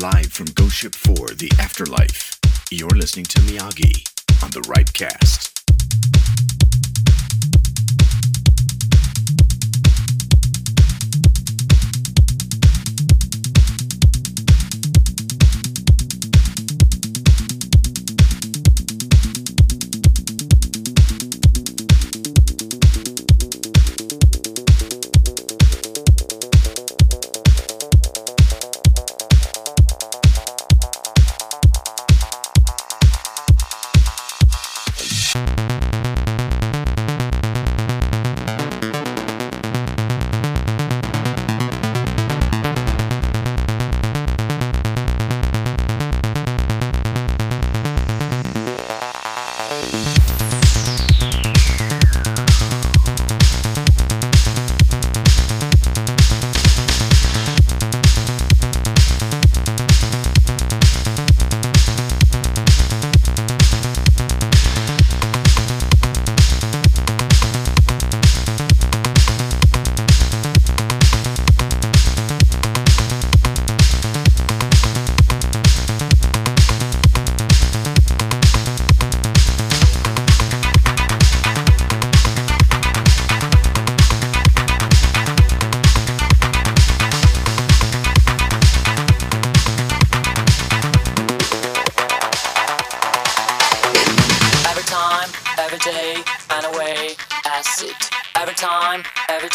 Live from Ghost Ship 4, The Afterlife. You're listening to Myagi on the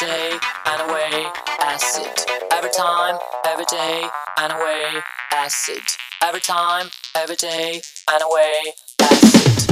Right time, every day and away RightWaveRadio.com.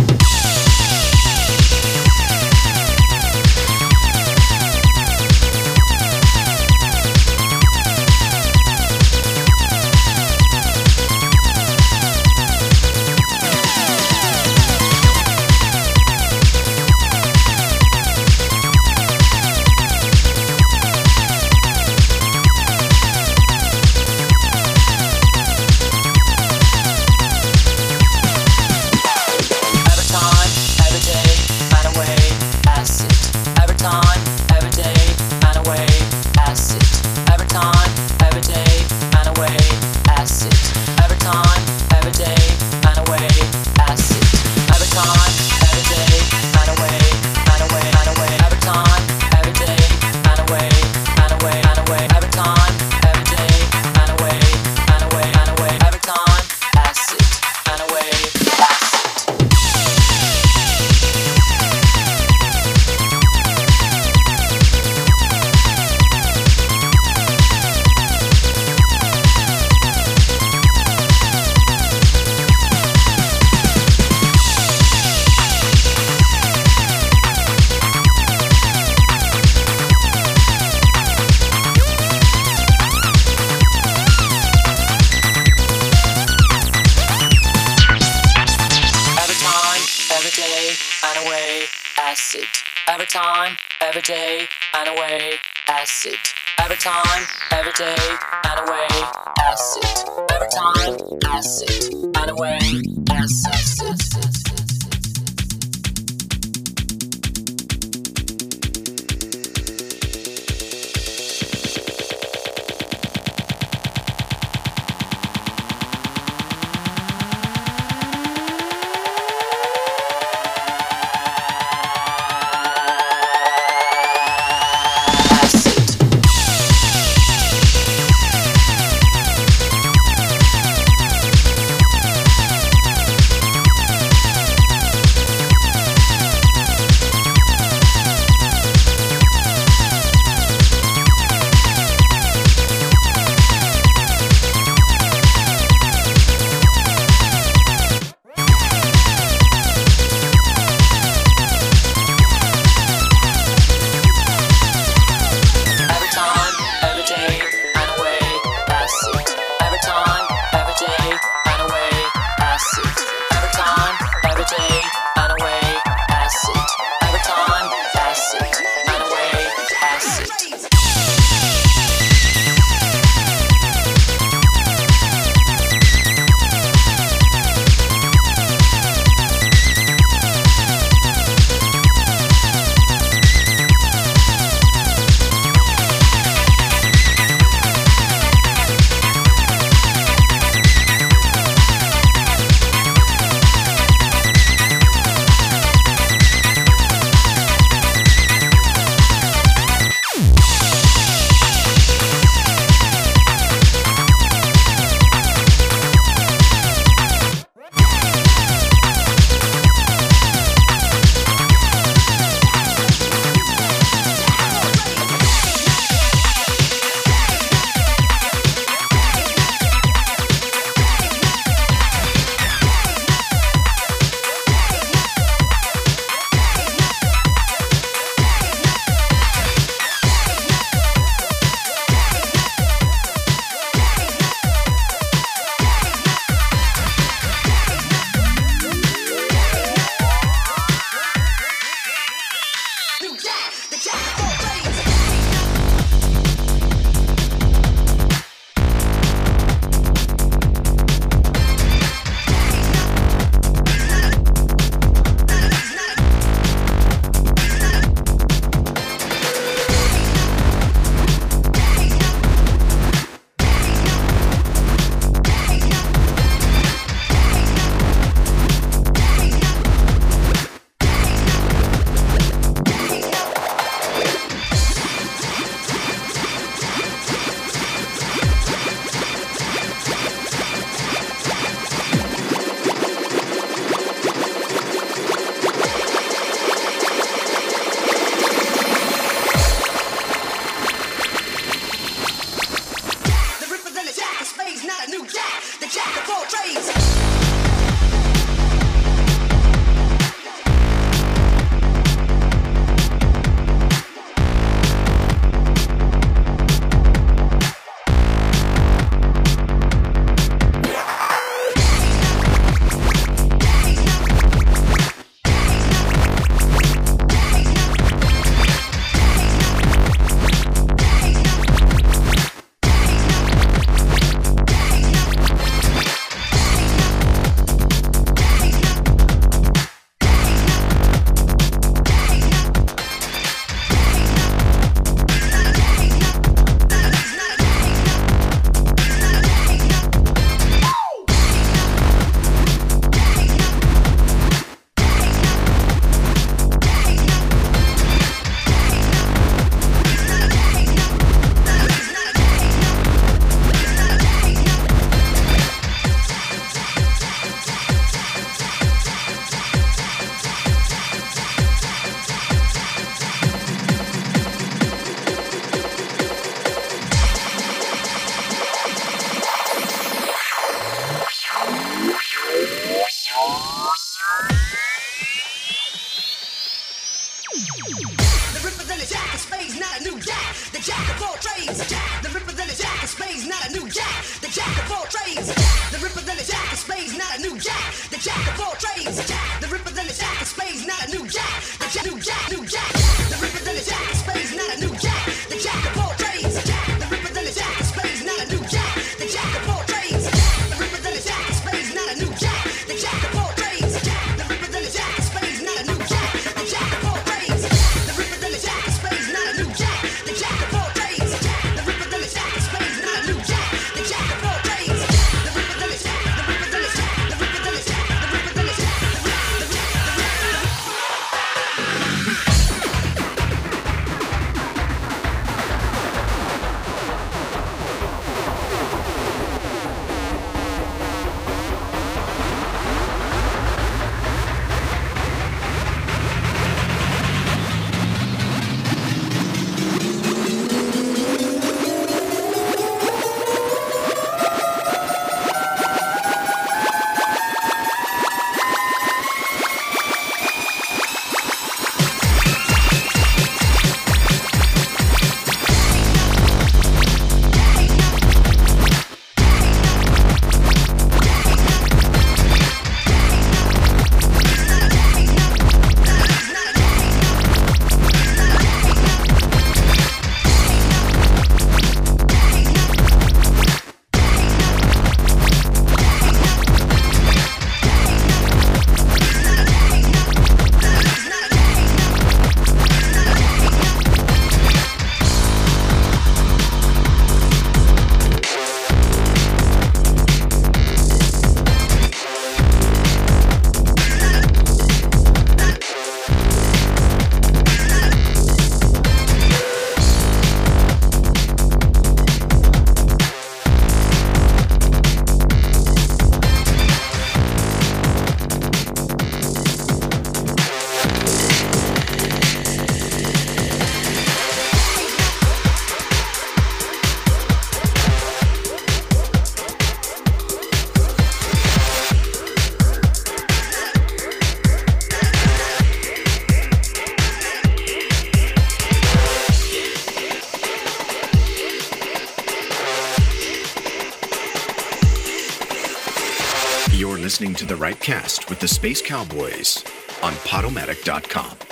to the right cast with the Space Cowboys on Podomatic.com.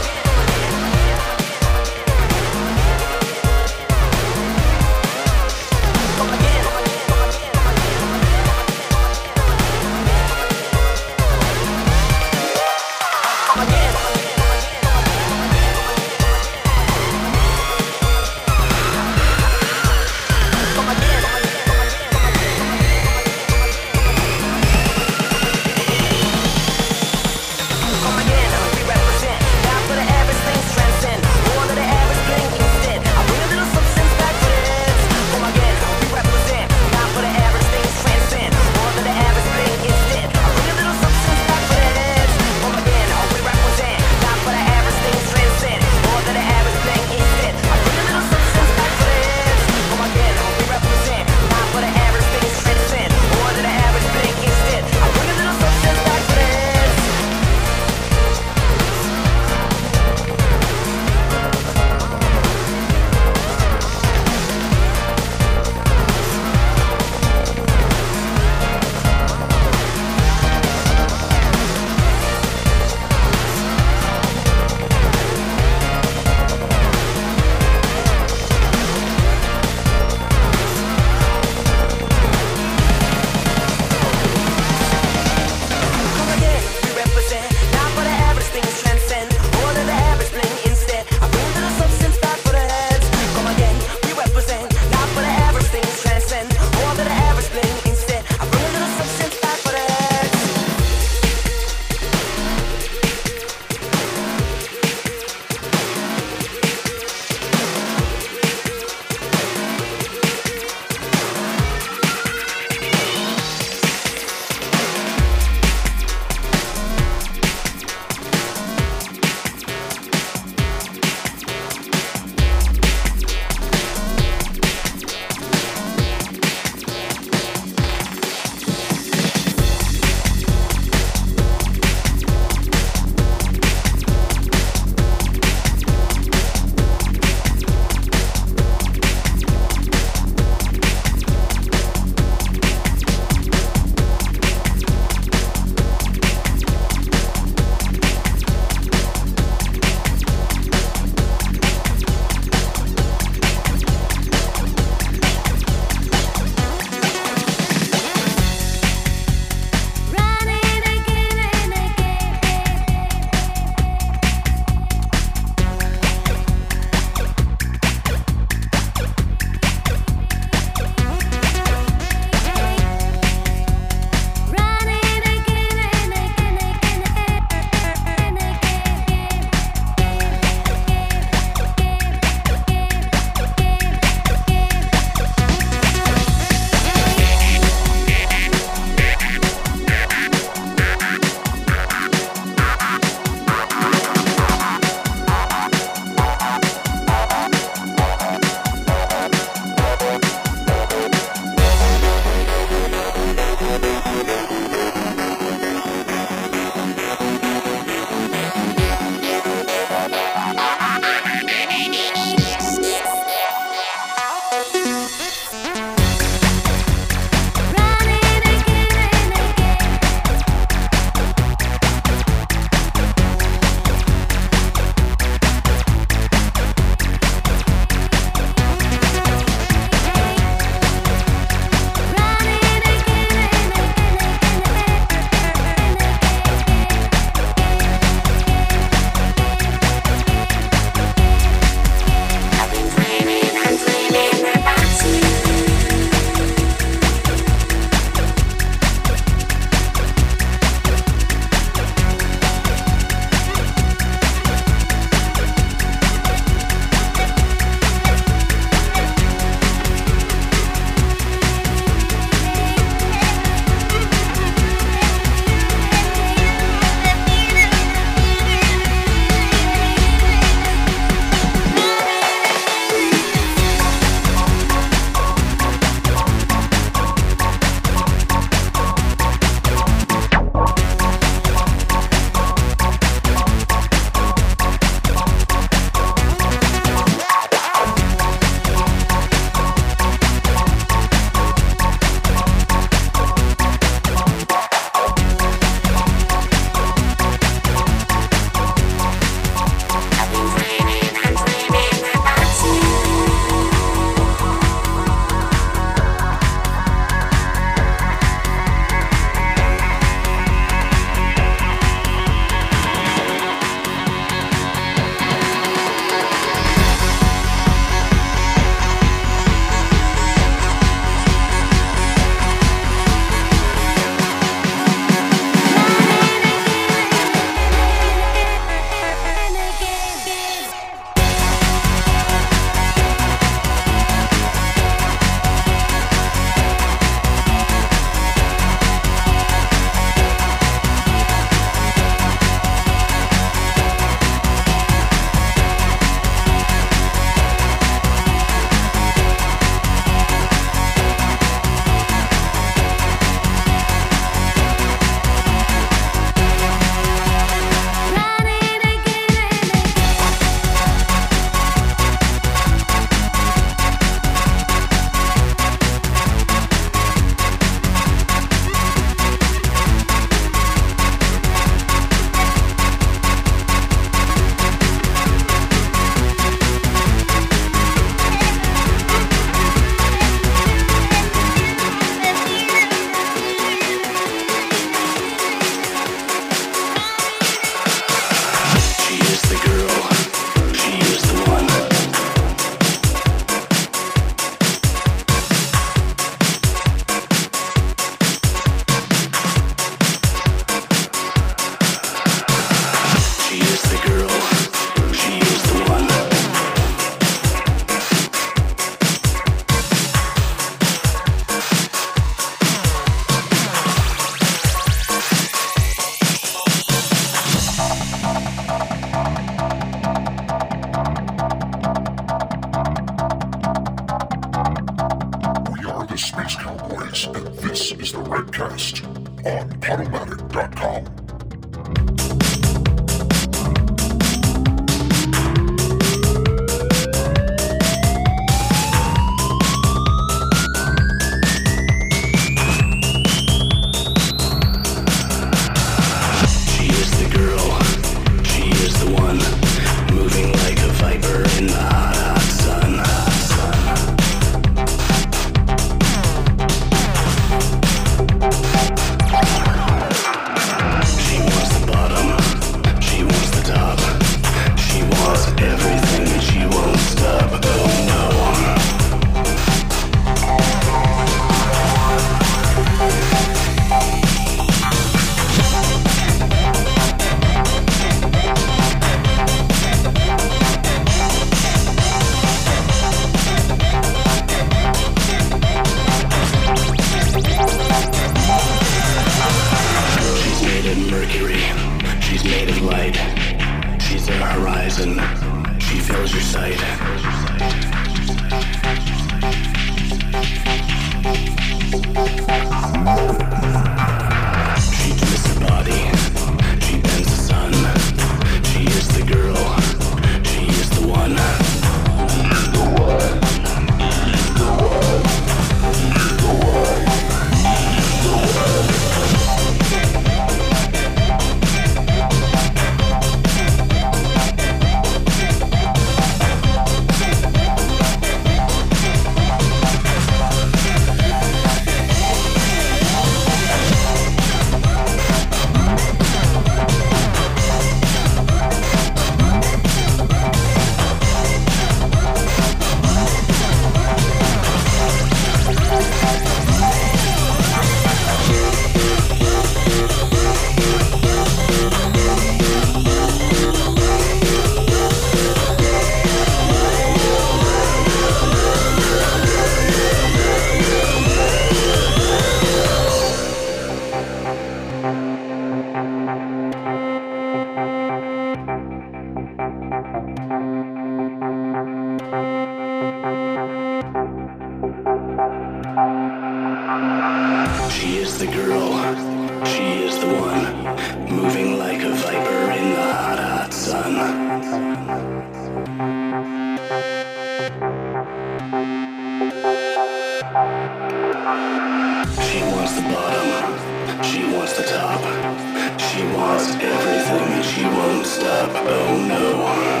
Oh no.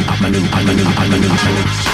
Of cho- my new, new, a new, my new, a new.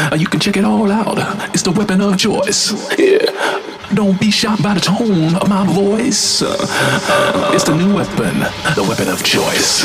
Uh, you can check it all out. It's the weapon of choice. Yeah. Don't be shocked by the tone of my voice. Uh, it's the new weapon, the weapon of choice.